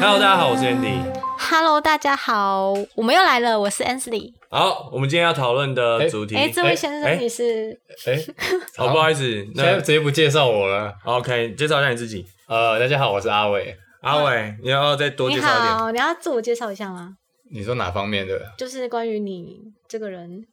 Hello，大家好，我是 Andy。Hello，大家好，我们又来了，我是 Ansley。好，我们今天要讨论的主题，哎、欸欸，这位先生你是？哎、欸，好，不好意思，现在直接不介绍我了。OK，介绍一下你自己。呃，大家好，我是阿伟。阿伟，你要再多介绍一点。你好，你要自我介绍一下吗？你说哪方面的？就是关于你这个人。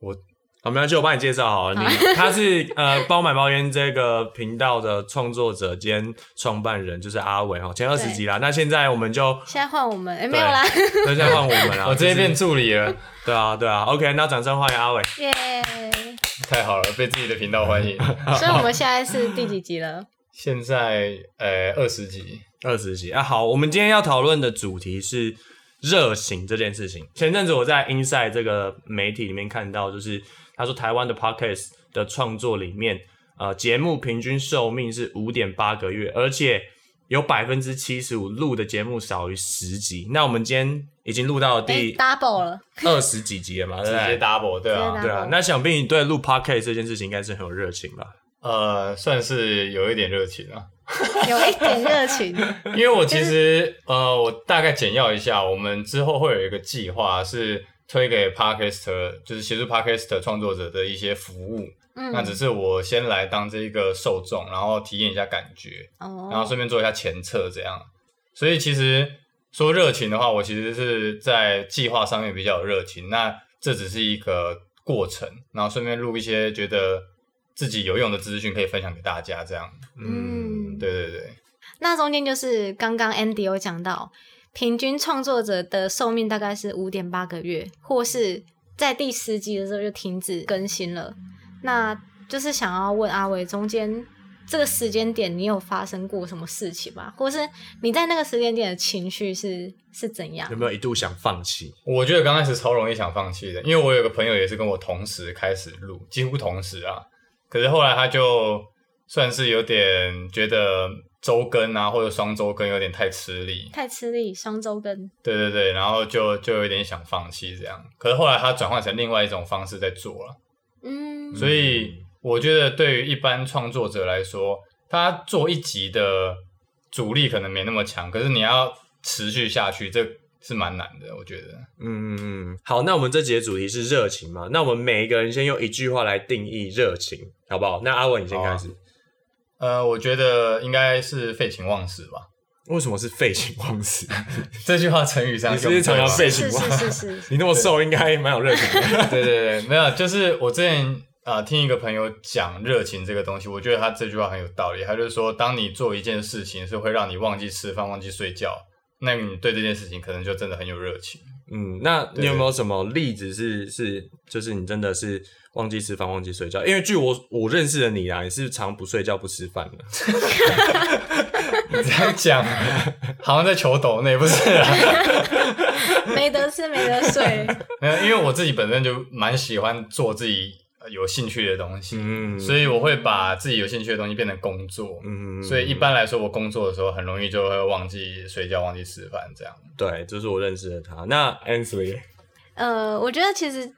我。好，没关系，我帮你介绍好了。你他是呃，包买包烟这个频道的创作者兼创办人，就是阿伟哈。前二十集啦，那现在我们就现在换我们，哎、欸，没有啦，那现在换我们啦。我直接变助理了。对啊，对啊。OK，那掌声欢迎阿伟。耶、yeah！太好了，被自己的频道欢迎。所以我们现在是第几集了？现在呃二十集，二十集啊。好，我们今天要讨论的主题是热情这件事情。前阵子我在 Inside 这个媒体里面看到，就是。他说，台湾的 Podcast 的创作里面，呃，节目平均寿命是五点八个月，而且有百分之七十五录的节目少于十集。那我们今天已经录到了第 double 了，二十几集了嘛？对不对？直接 double，对啊，对啊。那想必你对录 Podcast 这件事情应该是很有热情吧？呃，算是有一点热情啊，有一点热情。因为我其实呃，我大概简要一下，我们之后会有一个计划是。推给 Podcaster 就是协助 Podcaster 创作者的一些服务，嗯，那只是我先来当这一个受众，然后体验一下感觉，哦，然后顺便做一下前测这样。所以其实说热情的话，我其实是在计划上面比较有热情。那这只是一个过程，然后顺便录一些觉得自己有用的资讯可以分享给大家这样。嗯，对对对。那中间就是刚刚 Andy 有讲到。平均创作者的寿命大概是五点八个月，或是在第十集的时候就停止更新了。那就是想要问阿伟，中间这个时间点你有发生过什么事情吗？或是你在那个时间点的情绪是是怎样？有没有一度想放弃？我觉得刚开始超容易想放弃的，因为我有个朋友也是跟我同时开始录，几乎同时啊。可是后来他就算是有点觉得。周更啊，或者双周更有点太吃力，太吃力，双周更。对对对，然后就就有点想放弃这样。可是后来他转换成另外一种方式在做了。嗯，所以我觉得对于一般创作者来说，他做一集的阻力可能没那么强，可是你要持续下去，这是蛮难的，我觉得。嗯嗯嗯。好，那我们这集的主题是热情嘛？那我们每一个人先用一句话来定义热情，好不好？那阿文你先开始。呃，我觉得应该是废寝忘食吧。为什么是废寝忘食？这句话成语上你是常常废寝忘食？是是是是。你那么瘦，应该蛮有热情的。对对对，没有，就是我之前啊、呃、听一个朋友讲热情这个东西，我觉得他这句话很有道理。他就是说，当你做一件事情是会让你忘记吃饭、忘记睡觉，那你对这件事情可能就真的很有热情。嗯，那你有没有什么例子是是就是你真的是？忘记吃饭，忘记睡觉，因为据我我认识的你啊，你是常不睡觉不吃饭的。你这样讲，好像在求抖内，不是啊？没得吃，没得睡。没有，因为我自己本身就蛮喜欢做自己有兴趣的东西，嗯，所以我会把自己有兴趣的东西变成工作，嗯，所以一般来说，我工作的时候很容易就会忘记睡觉，忘记吃饭，这样。对，这、就是我认识的他。那 Ansley，呃，我觉得其实。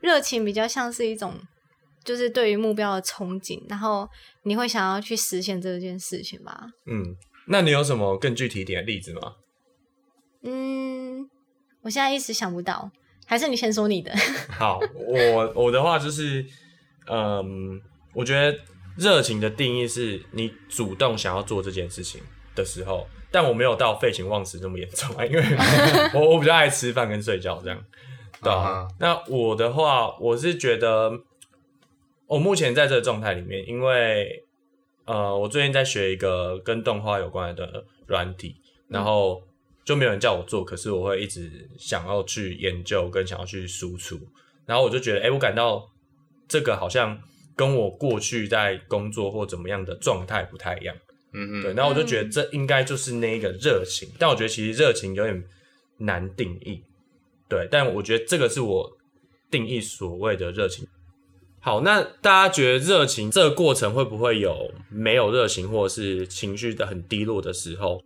热情比较像是一种，就是对于目标的憧憬，然后你会想要去实现这件事情吧？嗯，那你有什么更具体一点的例子吗？嗯，我现在一时想不到，还是你先说你的。好，我我的话就是，嗯，我觉得热情的定义是你主动想要做这件事情的时候，但我没有到废寝忘食这么严重啊，因为我我比较爱吃饭跟睡觉这样。对啊，那我的话，我是觉得，我目前在这个状态里面，因为呃，我最近在学一个跟动画有关的软体，然后就没有人叫我做，可是我会一直想要去研究跟想要去输出，然后我就觉得，哎，我感到这个好像跟我过去在工作或怎么样的状态不太一样，嗯嗯，对，然后我就觉得这应该就是那一个热情，但我觉得其实热情有点难定义。对，但我觉得这个是我定义所谓的热情。好，那大家觉得热情这个过程会不会有没有热情，或者是情绪的很低落的时候？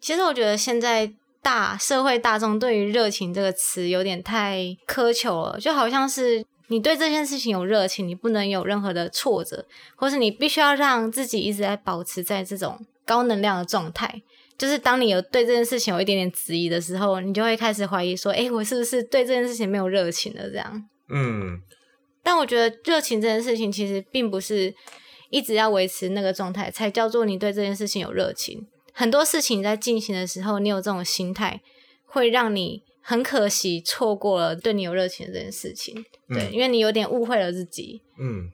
其实我觉得现在大社会大众对于热情这个词有点太苛求了，就好像是你对这件事情有热情，你不能有任何的挫折，或是你必须要让自己一直在保持在这种高能量的状态。就是当你有对这件事情有一点点质疑的时候，你就会开始怀疑说：“诶，我是不是对这件事情没有热情了？”这样。嗯。但我觉得热情这件事情其实并不是一直要维持那个状态才叫做你对这件事情有热情。很多事情在进行的时候，你有这种心态，会让你很可惜错过了对你有热情的这件事情。对，嗯、因为你有点误会了自己。嗯。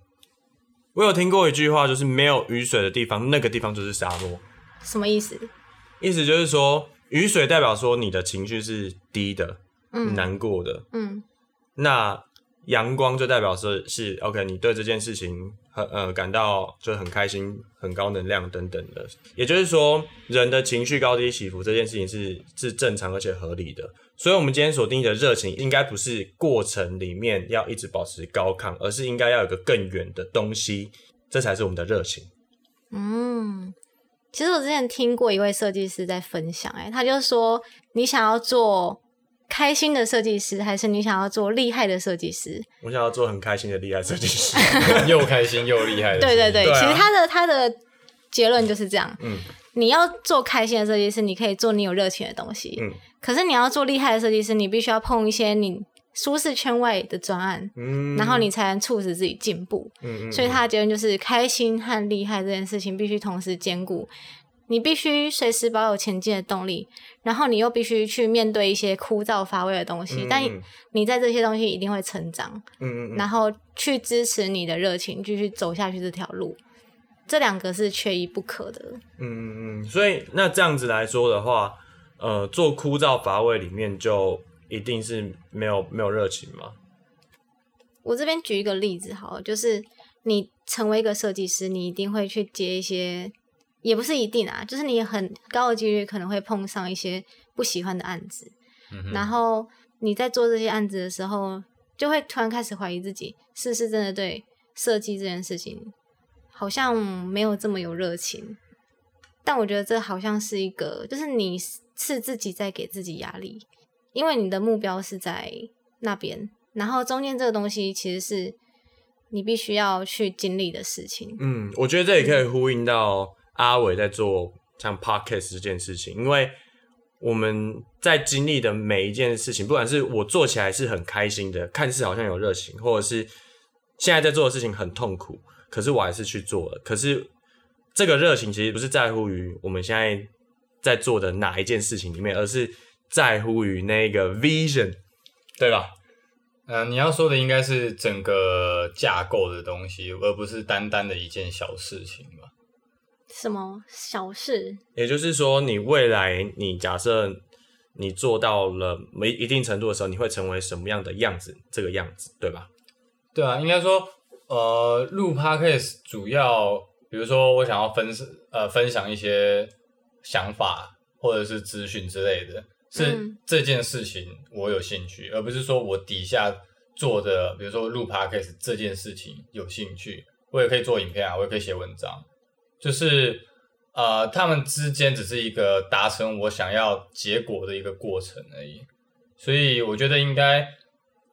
我有听过一句话，就是没有雨水的地方，那个地方就是沙漠。什么意思？意思就是说，雨水代表说你的情绪是低的，嗯，难过的，嗯，那阳光就代表说是 OK，你对这件事情很呃感到就很开心、很高能量等等的。也就是说，人的情绪高低起伏这件事情是是正常而且合理的。所以，我们今天所定义的热情，应该不是过程里面要一直保持高亢，而是应该要有个更远的东西，这才是我们的热情。嗯。其实我之前听过一位设计师在分享，哎，他就说，你想要做开心的设计师，还是你想要做厉害的设计师？我想要做很开心的厉害设计师，又开心又厉害的。对对对，其实他的他的结论就是这样。嗯，你要做开心的设计师，你可以做你有热情的东西。嗯，可是你要做厉害的设计师，你必须要碰一些你舒适圈外的专案，嗯，然后你才能促使自己进步，嗯，所以他的结论就是开心和厉害这件事情必须同时兼顾，你必须随时保有前进的动力，然后你又必须去面对一些枯燥乏味的东西，嗯，但你在这些东西一定会成长，嗯嗯，然后去支持你的热情继续走下去这条路，这两个是缺一不可的，嗯嗯嗯，所以那这样子来说的话，呃，做枯燥乏味里面就。一定是没有没有热情吗？我这边举一个例子好了，就是你成为一个设计师，你一定会去接一些，也不是一定啊，就是你很高的几率可能会碰上一些不喜欢的案子，嗯、然后你在做这些案子的时候，就会突然开始怀疑自己是不是真的对设计这件事情好像没有这么有热情。但我觉得这好像是一个，就是你是自己在给自己压力。因为你的目标是在那边，然后中间这个东西其实是你必须要去经历的事情。嗯，我觉得这也可以呼应到阿伟在做像 podcast 这件事情，因为我们在经历的每一件事情，不管是我做起来是很开心的，看似好像有热情，或者是现在在做的事情很痛苦，可是我还是去做了。可是这个热情其实不是在乎于我们现在在做的哪一件事情里面，而是。在乎于那个 vision，对吧？嗯、你要说的应该是整个架构的东西，而不是单单的一件小事情吧？什么小事？也就是说，你未来，你假设你做到了没一定程度的时候，你会成为什么样的样子？这个样子，对吧？对啊，应该说，呃，录 podcast 主要，比如说我想要分呃分享一些想法或者是资讯之类的。是这件事情我有兴趣，嗯，而不是说我底下做的，比如说录 podcast 这件事情有兴趣，我也可以做影片啊，我也可以写文章，就是呃，他们之间只是一个达成我想要结果的一个过程而已。所以我觉得应该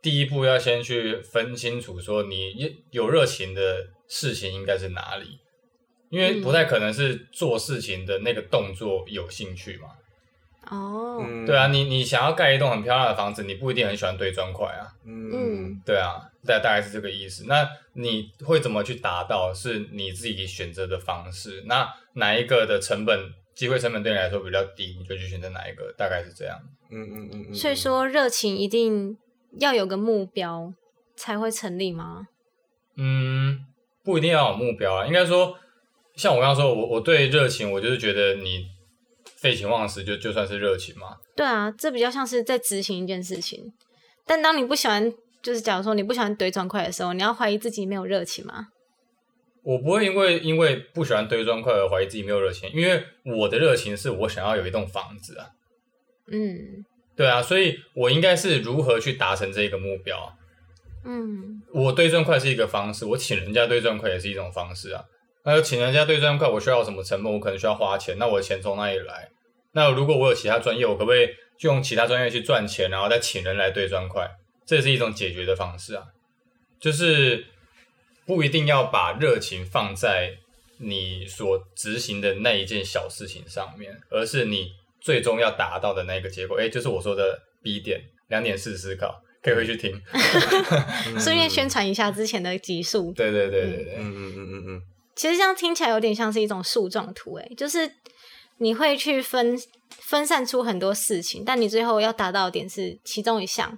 第一步要先去分清楚，说你有热情的事情应该是哪里，因为不太可能是做事情的那个动作有兴趣嘛。哦、oh.，对啊，你你想要盖一栋很漂亮的房子，你不一定很喜欢堆砖块啊。嗯，对啊，大大概是这个意思。那你会怎么去达到？是你自己选择的方式。那哪一个的成本、机会成本对你来说比较低，你就去选择哪一个，大概是这样。嗯嗯嗯嗯。所以说，热情一定要有个目标才会成立吗？嗯，不一定要有目标啊。应该说，像我刚刚说，我我对热情，我就是觉得你。废寝忘食就就算是热情吗？对啊，这比较像是在执行一件事情。但当你不喜欢，就是假如说你不喜欢堆砖块的时候，你要怀疑自己没有热情吗？我不会因为因为不喜欢堆砖块而怀疑自己没有热情，因为我的热情是我想要有一栋房子啊。嗯，对啊，所以我应该是如何去达成这个目标？嗯，我堆砖块是一个方式，我请人家堆砖块也是一种方式啊。那请人家堆砖块，我需要什么成本？我可能需要花钱。那我的钱从哪里来？那如果我有其他专业，我可不可以用其他专业去赚钱，然后再请人来堆砖块？这也是一种解决的方式啊，就是不一定要把热情放在你所执行的那一件小事情上面，而是你最终要达到的那个结果。哎，就是我说的 B 点，两点四思考，可以回去听，顺便宣传一下之前的集数。对对对对对，嗯嗯嗯嗯嗯。其实这样听起来有点像是一种树状图，哎，就是你会去分分散出很多事情，但你最后要达到的点是其中一项，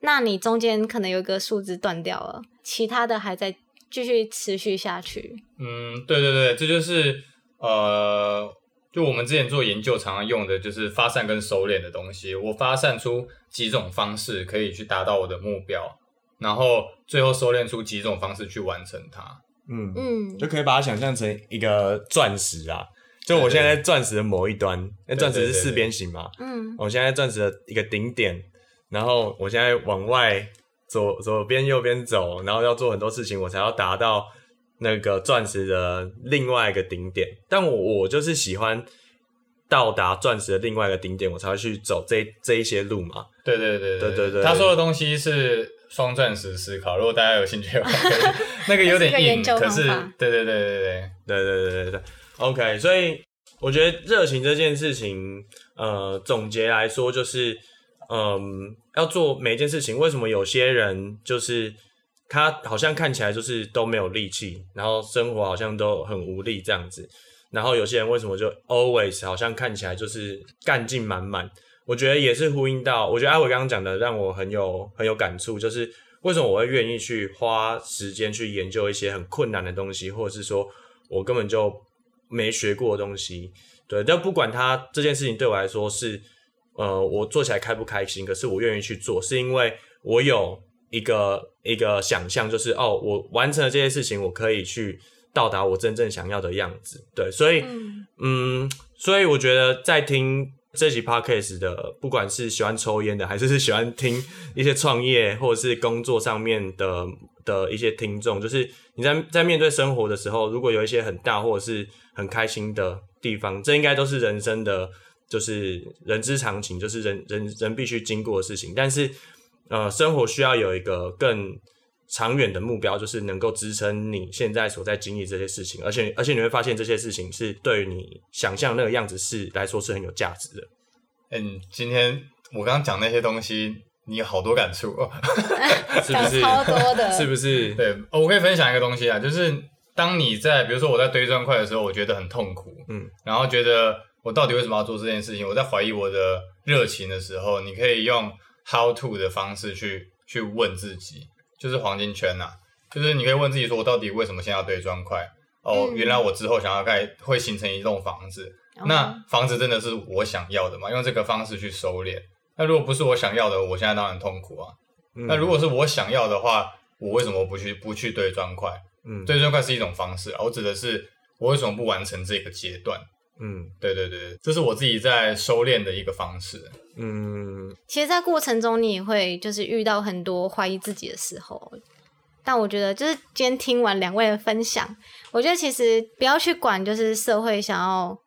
那你中间可能有一个树枝断掉了，其他的还在继续持续下去。嗯，对对对，这就是呃，就我们之前做研究常常用的就是发散跟收敛的东西。我发散出几种方式可以去达到我的目标，然后最后收敛出几种方式去完成它。嗯嗯，就可以把它想象成一个钻石啊，就我现在在钻石的某一端，那钻石是四边形嘛，嗯，我现在在钻石的一个顶点，然后我现在往外左左边右边走，然后要做很多事情，我才要达到那个钻石的另外一个顶点，但我我就是喜欢到达钻石的另外一个顶点，我才会去走这这一些路嘛，对对对。对对对，他说的东西是。双钻石思考，如果大家有兴趣的话，可以 那个有点硬，可是对对对对对对对对对对，OK。所以我觉得热情这件事情，呃，总结来说就是，嗯，要做每一件事情。为什么有些人就是他好像看起来就是都没有力气，然后生活好像都很无力这样子，然后有些人为什么就 always 好像看起来就是干劲满满。我觉得也是呼应到，我觉得阿伟刚刚讲的让我很有很有感触，就是为什么我会愿意去花时间去研究一些很困难的东西，或者是说我根本就没学过的东西，对，但不管他这件事情对我来说是，呃，我做起来开不开心，可是我愿意去做，是因为我有一个一个想象，就是哦，我完成了这些事情，我可以去到达我真正想要的样子，对，所以，嗯，嗯，所以我觉得在听。这集 podcast 的，不管是喜欢抽烟的，还是是喜欢听一些创业或者是工作上面的的一些听众，就是你在在面对生活的时候，如果有一些很大或者是很开心的地方，这应该都是人生的，就是人之常情，就是人人人必须经过的事情。但是，呃，生活需要有一个更长远的目标，就是能够支撑你现在所在经历这些事情，而且而且你会发现这些事情是对于你想象那个样子是来说是很有价值的。嗯，今天我刚刚讲那些东西，你有好多感触哦，是不是？超多的，是不是？对，我可以分享一个东西啊，就是当你在比如说我在堆砖块的时候，我觉得很痛苦，嗯，然后觉得我到底为什么要做这件事情？我在怀疑我的热情的时候，你可以用 how to 的方式去去问自己。就是黄金圈呐、啊，就是你可以问自己说，我到底为什么现在要堆砖块？哦，原来我之后想要盖，会形成一栋房子。嗯、那房子真的是我想要的吗？用这个方式去收敛。那如果不是我想要的，我现在当然痛苦啊。嗯、那如果是我想要的话，我为什么不去不去堆砖块？嗯，堆砖块是一种方式，我指的是我为什么不完成这个阶段？嗯，对对对，这是我自己在收敛的一个方式。嗯，其实，在过程中你也会就是遇到很多怀疑自己的时候，但我觉得就是今天听完两位的分享，我觉得其实不要去管，就是社会想要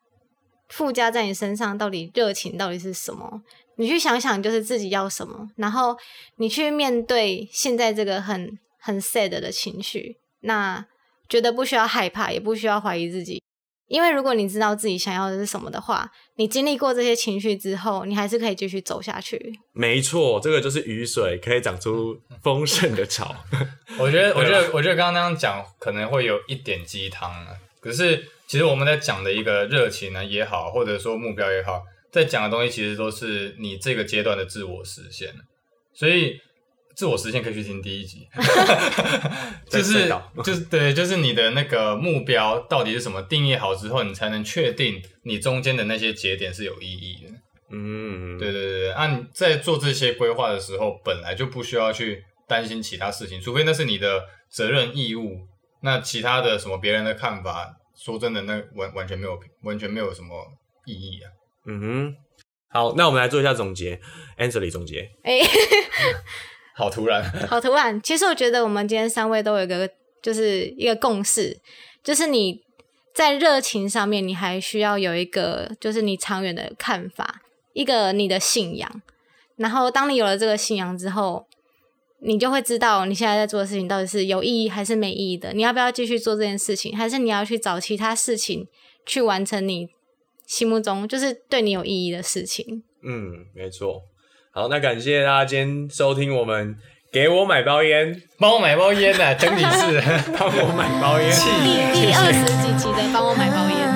附加在你身上到底热情到底是什么，你去想想就是自己要什么，然后你去面对现在这个很很 sad 的情绪，那觉得不需要害怕，也不需要怀疑自己。因为如果你知道自己想要的是什么的话，你经历过这些情绪之后，你还是可以继续走下去。没错，这个就是雨水可以长出丰盛的草。我觉得，我觉得，我觉得刚刚那样讲可能会有一点鸡汤啊。可是，其实我们在讲的一个热情呢也好，或者说目标也好，在讲的东西其实都是你这个阶段的自我实现。所以。自我实现可以去听第一集，就是 就是对，就是你的那个目标到底是什么？定义好之后，你才能确定你中间的那些节点是有意义的。嗯，对对对，按、啊、在做这些规划的时候，本来就不需要去担心其他事情，除非那是你的责任义务。那其他的什么别人的看法，说真的，那完完全没有完全没有什么意义啊。嗯哼，好，那我们来做一下总结，Angelie 总结。欸 好突然，好突然。其实我觉得我们今天三位都有一个，就是一个共识，就是你在热情上面，你还需要有一个就是你长远的看法，一个你的信仰。然后当你有了这个信仰之后，你就会知道你现在在做的事情到底是有意义还是没意义的。你要不要继续做这件事情，还是你要去找其他事情去完成你心目中就是对你有意义的事情？嗯，没错。好，那感谢大家今天收听我们给我买包烟，帮我买包烟的、啊，整体是。帮我买包烟，第第二十几集的帮我买包烟。